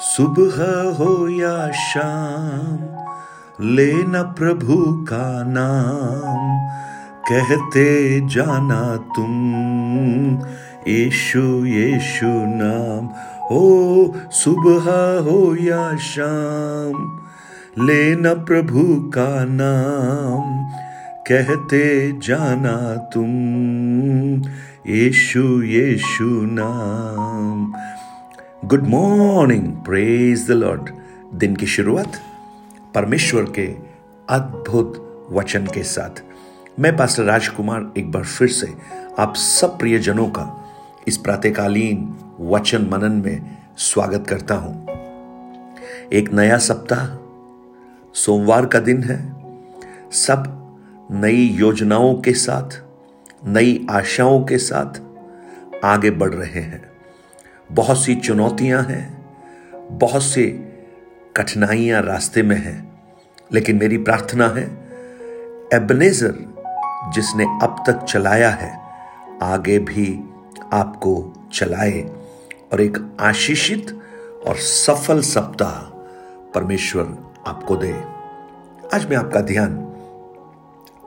सुबह हो या शाम, लेना प्रभु का नाम। कहते जाना तुम, यीशु यीशु नाम। हो सुबह हो या शाम, लेना प्रभु का नाम। कहते जाना तुम, यीशु यीशु नाम। Good morning praise the lord दिन की शुरुआत परमेश्वर के अद्भुत वचन के साथ। मैं पास्टर राजकुमार एक बार फिर से आप सब प्रियजनों का इस प्रातकालीन वचन मनन में स्वागत करता हूँ। एक नया सप्ताह, सोमवार का दिन है। सब नई योजनाओं के साथ, नई आशाओं के साथ आगे बढ़ रहे हैं। बहुत सी चुनौतियाँ हैं, बहुत सी कठिनाइयाँ रास्ते में हैं, लेकिन मेरी प्रार्थना है, एबनेजर जिसने अब तक चलाया है, आगे भी आपको चलाए और एक आशीषित और सफल सप्ताह परमेश्वर आपको दे। आज मैं आपका ध्यान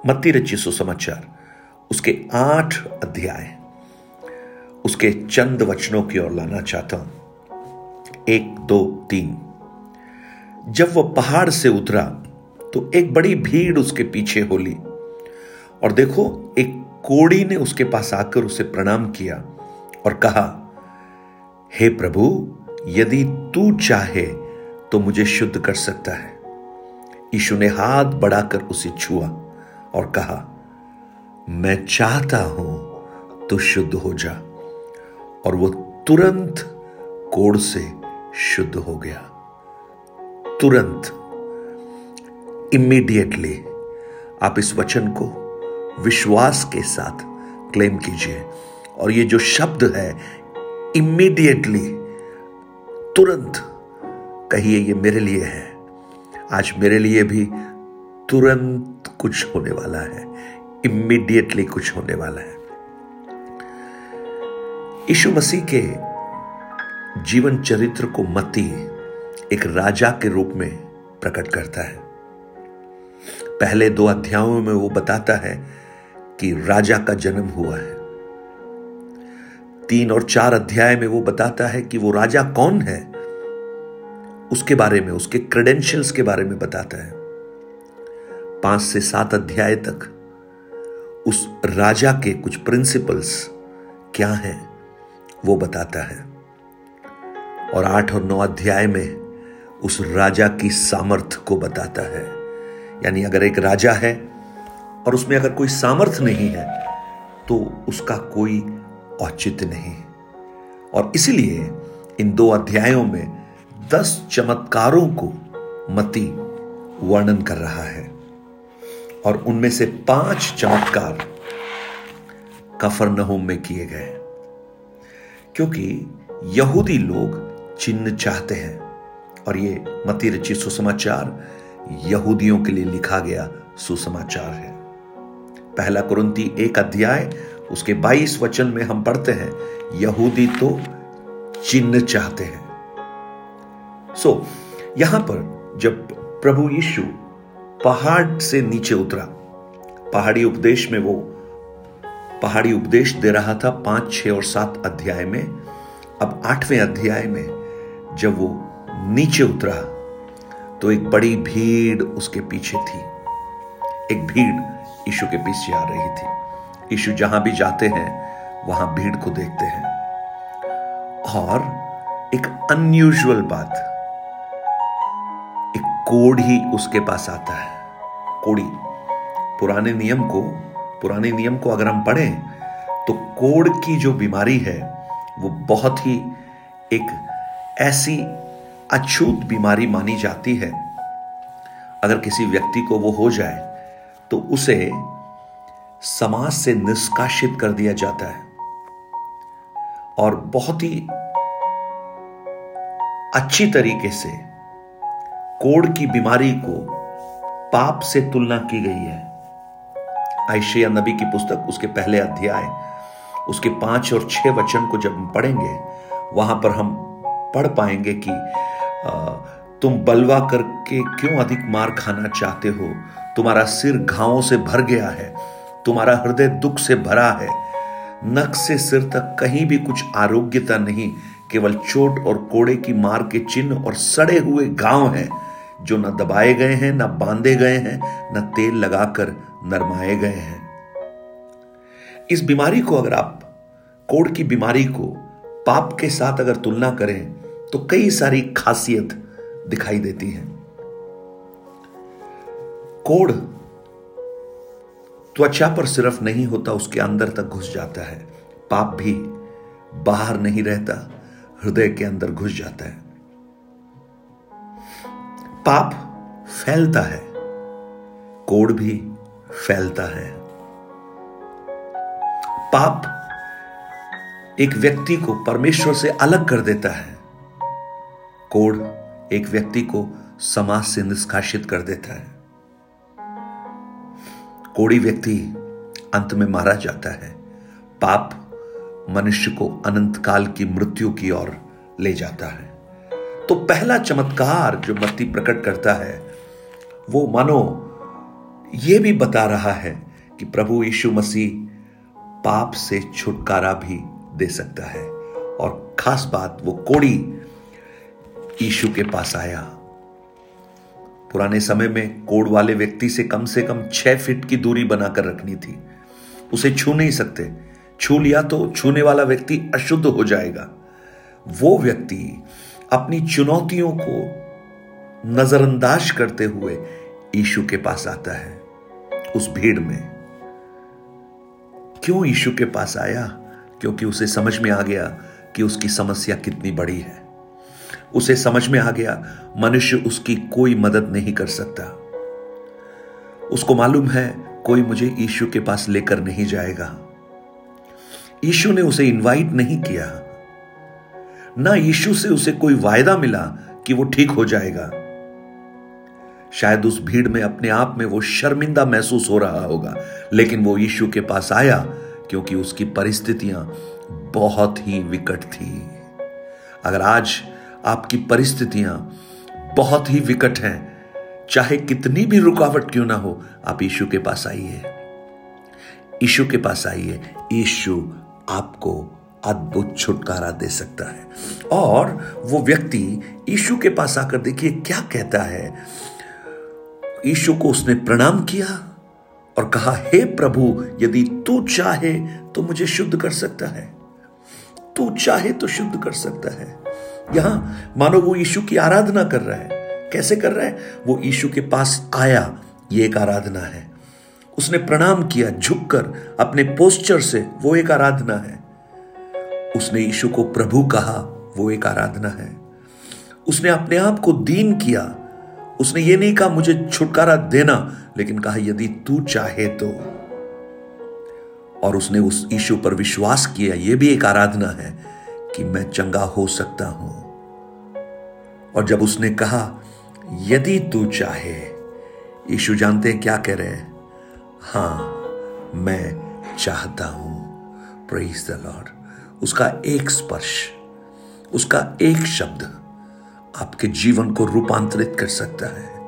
मत्ती रची सुसमाचार, उसके आठ अध्याय उसके चंद वचनों की ओर लाना चाहता हूँ। एक, दो, तीन। जब वह पहाड़ से उतरा तो एक बड़ी भीड़ उसके पीछे होली। और देखो, एक कोड़ी ने उसके पास आकर उसे प्रणाम किया और कहा, हे प्रभु, यदि तू चाहे तो मुझे शुद्ध कर सकता है। यीशु ने हाथ बढ़ाकर उसे छुआ और कहा, मैं चाहता हूँ तो शुद्ध हो जा। और वो तुरंत कोड़ से शुद्ध हो गया। तुरंत इमीडिएटली आप इस वचन को विश्वास के साथ क्लेम कीजिए। और ये जो शब्द है इमीडिएटली तुरंत, कहिए ये मेरे लिए है। आज मेरे लिए भी तुरंत कुछ होने वाला है। इमीडिएटली कुछ होने वाला है। यीशु मसीह के जीवन चरित्र को मती एक राजा के रूप में प्रकट करता है। पहले दो अध्यायों में वो बताता है कि राजा का जन्म हुआ है। तीन और चार अध्याय में वो बताता है कि वो राजा कौन है, उसके बारे में, उसके क्रेडेंशियल्स के बारे में बताता है। पाँच से सात अध्याय तक उस राजा के कुछ प्रिंसिपल्स क्या हैं? वो बताता है। और आठ और नौ अध्याय में उस राजा की सामर्थ को बताता है। यानी अगर एक राजा है और उसमें अगर कोई सामर्थ नहीं है तो उसका कोई औचित्य नहीं। और इसलिए इन दो अध्यायों में दस चमत्कारों को मती वर्णन कर रहा है। और उनमें से पाँच चमत्कार कफर नहोम में किए गए। क्योंकि यहूदी लोग चिन्ह चाहते हैं। और ये मती रची सुसमाचार यहूदियों के लिए लिखा गया सुसमाचार है। पहला कुरंती एक अध्याय उसके 22 वचन में हम पढ़ते हैं यहूदी तो चिन्ह चाहते हैं। सो so, यहाँ पर जब प्रभु यीशु पहाड़ से नीचे उतरा पहाड़ी उपदेश में वो पहाड़ी उपदेश दे रहा था पाँच, छह और सात अध्याय में। अब आठवें अध्याय में जब वो नीचे उतरा तो एक बड़ी भीड़ उसके पीछे थी। एक भीड़ यीशु के पीछे आ रही थी। यीशु जहाँ भी जाते हैं, वहाँ भीड़ को देखते हैं। और एक अनयूजुअल बात, एक कोड ही उसके पास आता है। कोड़ी पुराने नियम को पुराने नियम को अगर हम पढ़ें तो कोड़ की जो बीमारी है, वो बहुत ही एक ऐसी अछूत बीमारी मानी जाती है। अगर किसी व्यक्ति को वो हो जाए तो उसे समाज से निष्कासित कर दिया जाता है। और बहुत ही अच्छी तरीके से कोड़ की बीमारी को पाप से तुलना की गई है। आयशिया नबी की पुस्तक, उसके पहले अध्याय, उसके पाँच और छह वचन को जब हम पढ़ेंगे, वहाँ पर हम पढ़ पाएँगे कि तुम बलवा करके क्यों अधिक मार खाना चाहते हो? तुम्हारा सिर घावों से भर गया है, तुम्हारा हृदय दुख से भरा है, नख से सिर तक कहीं भी कुछ आरोग्यता नहीं, केवल चोट और कोड़े की मार के चिन्ह और सड़े हुए गाँव हैं, जो न दबाए गए हैं, न बांधे गए हैं, न तेल लगाकर नरमाए गए हैं। इस बीमारी को अगर आप, कोड़ की बीमारी को पाप के साथ अगर तुलना करें तो कई सारी खासियत दिखाई देती है। कोड़ त्वचा पर सिर्फ़ नहीं होता, उसके अंदर तक घुस जाता है। पाप भी बाहर नहीं रहता, हृदय के अंदर घुस जाता है। पाप फैलता है, कोड़ भी फैलता है। पाप एक व्यक्ति को परमेश्वर से अलग कर देता है। कोड़ एक व्यक्ति को समाज से निष्कासित कर देता है। कोड़ी व्यक्ति अंत में मारा जाता है। पाप मनुष्य को अनंत काल की मृत्यु की ओर ले जाता है। तो पहला चमत्कार जो मत्ती प्रकट करता है, वो मानो ये भी बता रहा है कि प्रभु यीशु मसीह पाप से छुटकारा भी दे सकता है। और खास बात, वो कोड़ी यीशु के पास आया। पुराने समय में कोड़ वाले व्यक्ति से कम से कम छह फीट की दूरी बनाकर रखनी थी। उसे छू नहीं सकते। छू लिया तो छूने वाला व्यक्ति अशुद्ध हो जाएगा। वो व्यक्ति अपनी चुनौतियों को नजरअंदाज करते हुए यीशु के पास आता है। उस भीड़ में। क्यों यीशु के पास आया? क्योंकि उसे समझ में आ गया कि उसकी समस्या कितनी बड़ी है। उसे समझ में आ गया, मनुष्य उसकी कोई मदद नहीं कर सकता। उसको मालूम है, कोई मुझे यीशु के पास लेकर नहीं जाएगा। यीशु ने उसे इनवाइट नहीं किया। ना यीशु से उसे कोई वायदा मिला कि वो ठीक हो जाएगा। शायद उस भीड़ में अपने आप में वो शर्मिंदा महसूस हो रहा होगा। लेकिन वो यीशु के पास आया, क्योंकि उसकी परिस्थितियाँ बहुत ही विकट थी। अगर आज आपकी परिस्थितियाँ बहुत ही विकट हैं, चाहे कितनी भी रुकावट क्यों ना हो, आप यीशु के पास आइए। यीशु के पास आइए। यीशु आपको अद्भुत छुटकारा दे सकता है। और वो व्यक्ति यीशु के पास आकर देखिए क्या कहता है। यीशु को उसने प्रणाम किया और कहा, हे प्रभु, यदि तू चाहे तो मुझे शुद्ध कर सकता है। तू चाहे तो शुद्ध कर सकता है। यहाँ, मानो वो यीशु की आराधना कर रहा है। कैसे कर रहा है? वो यीशु के पास आया, ये एक आराधना है। उसने प्रणाम किया, झुककर अपने पोस्चर से वो एक आराधना है। उसने यीशु को प्रभु कहा, वो एक आराधना है। उसने अपने आप को दीन किया उसने ये नहीं कहा, मुझे छुटकारा देना। लेकिन कहा, यदि तू चाहे तो। और उसने उस ईशु पर विश्वास किया। यह भी एक आराधना है कि मैं चंगा हो सकता हूँ। और जब उसने कहा, यदि तू चाहे। यीशु जानते क्या कह रहे हैं। हाँ, मैं चाहता हूँ। प्रेज द लॉर्ड उसका एक स्पर्श, उसका एक शब्द आपके जीवन को रूपांतरित कर सकता है।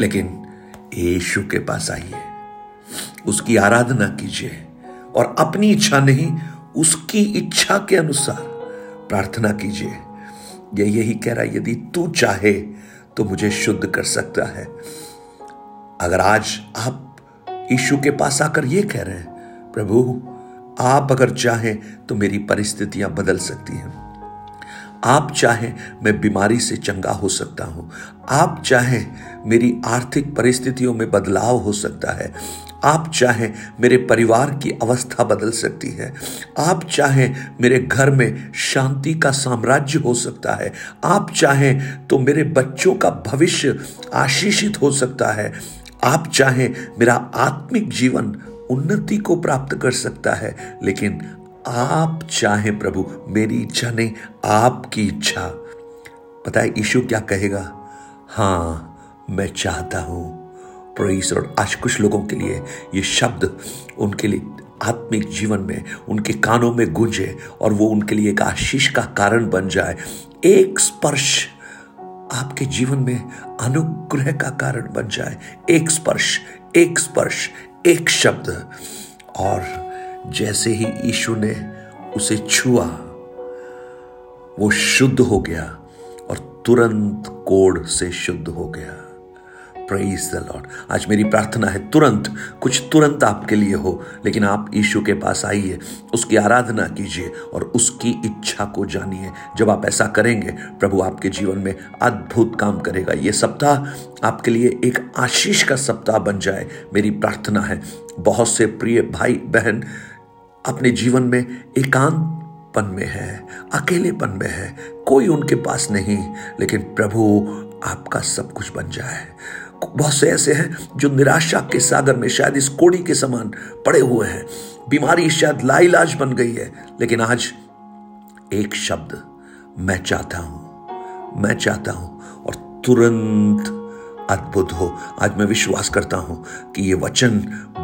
लेकिन यीशु के पास आइए। उसकी आराधना कीजिए और अपनी इच्छा नहीं, उसकी इच्छा के अनुसार प्रार्थना कीजिए। यह यही कह रहा है, यदि तू चाहे तो मुझे शुद्ध कर सकता है। अगर आज आप यीशु के पास आकर यह कह रहे हैं, प्रभु, आप अगर चाहें तो मेरी परिस्थितियाँ बदल सकती हैं। आप चाहें मैं बीमारी से चंगा हो सकता हूँ। आप चाहें मेरी आर्थिक परिस्थितियों में बदलाव हो सकता है। आप चाहें मेरे परिवार की अवस्था बदल सकती है। आप चाहें मेरे घर में शांति का साम्राज्य हो सकता है। आप चाहें तो मेरे बच्चों का भविष्य आशीषित हो सकता है। आप चाहें मेरा आत्मिक जीवन उन्नति को प्राप्त कर सकता है, लेकिन आप चाहें प्रभु, मेरी इच्छा नहीं, आपकी इच्छा। पता है ईशु क्या कहेगा? हाँ मैं चाहता हूँ। प्रोईस और आज कुछ लोगों के लिए ये शब्द उनके लिए आत्मिक जीवन में, उनके कानों में गूंजे, और वो उनके लिए एक आशीष का कारण बन जाए। एक स्पर्श आपके जीवन में अनुग्रह का कारण बन जाए। एक स्पर्श एक स्पर्श, एक शब्द, और जैसे ही यीशु ने उसे छुआ, वो शुद्ध हो गया और तुरंत कोड से शुद्ध हो गया। प्रेज द लॉर्ड आज मेरी प्रार्थना है, तुरंत, कुछ तुरंत आपके लिए हो, लेकिन आप यीशु के पास आइए, उसकी आराधना कीजिए और उसकी इच्छा को जानिए। जब आप ऐसा करेंगे, प्रभु आपके जीवन में अद्भुत काम करेगा। ये सप्ताह आपके लिए एक आशीष का सप्ताह बन जाए, मेरी प्रार्थना है। बहुत से प्रिय भाई बहन अपने जीवन में एकांत पन में है, अकेलेपन में है। कोई उनके पास नहीं, लेकिन प्रभु आपका सब कुछ बन जाए। बहुत से ऐसे हैं जो निराशा के सागर में शायद इस कोड़ी के समान पड़े हुए हैं। बीमारी शायद लाइलाज बन गई है, लेकिन आज एक शब्द मैं चाहता हूँ, मैं चाहता हूँ और तुरंत अद्भुत हो। आज मैं विश्वास करता हूँ कि ये वचन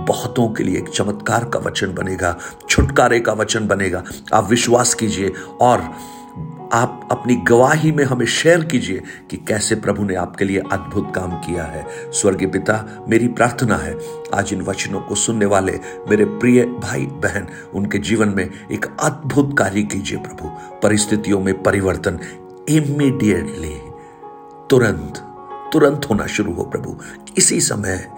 बहुतों के लिए एक चमत्कार का वचन बनेगा, छुटकारे का वचन बनेगा। आप विश्वास कीजिए और आप अपनी गवाही में हमें शेयर कीजिए कि कैसे प्रभु ने आपके लिए अद्भुत काम किया है। स्वर्गीय पिता, मेरी प्रार्थना है, आज इन वचनों को सुनने वाले मेरे प्रिय भाई बहन, उनके जीवन में एक अद्भुत कार्य कीजिए प्रभु। परिस्थितियों में परिवर्तन इमीडिएटली तुरंत तुरंत होना शुरू हो प्रभु। इसी समय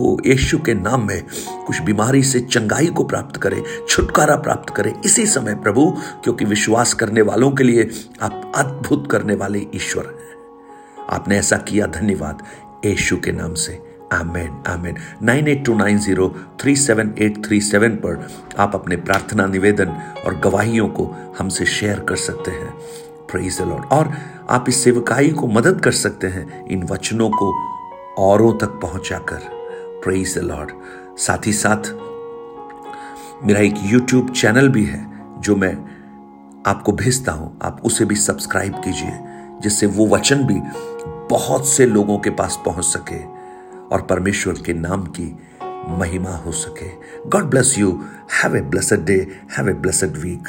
हो यीशु के नाम में कुछ बीमारी से चंगाई को प्राप्त करे, छुटकारा प्राप्त करे। इसी समय प्रभु, क्योंकि विश्वास करने वालों के लिए आप अद्भुत करने वाले ईश्वर हैं। आपने ऐसा किया, धन्यवाद। यीशु के नाम से। Amen amen. Nine eight two nine zero three seven eight three seven पर आप अपने प्रार्थना निवेदन और गवाहियों को हमसे शेयर कर सकते हैं। प्रेज द लॉर्ड और आप इस सेवकाई को मदद कर सकते हैं इन वचनों को औरों तक पहुंचाकर। प्रेज द लॉर्ड साथ ही साथ, मेरा एक यूट्यूब चैनल भी है, जो मैं आपको भेजता हूँ। आप उसे भी सब्सक्राइब कीजिए, जिससे वो वचन भी बहुत से लोगों के पास पहुँच सके और परमेश्वर के नाम की महिमा हो सके। God bless you have a blessed day have a blessed week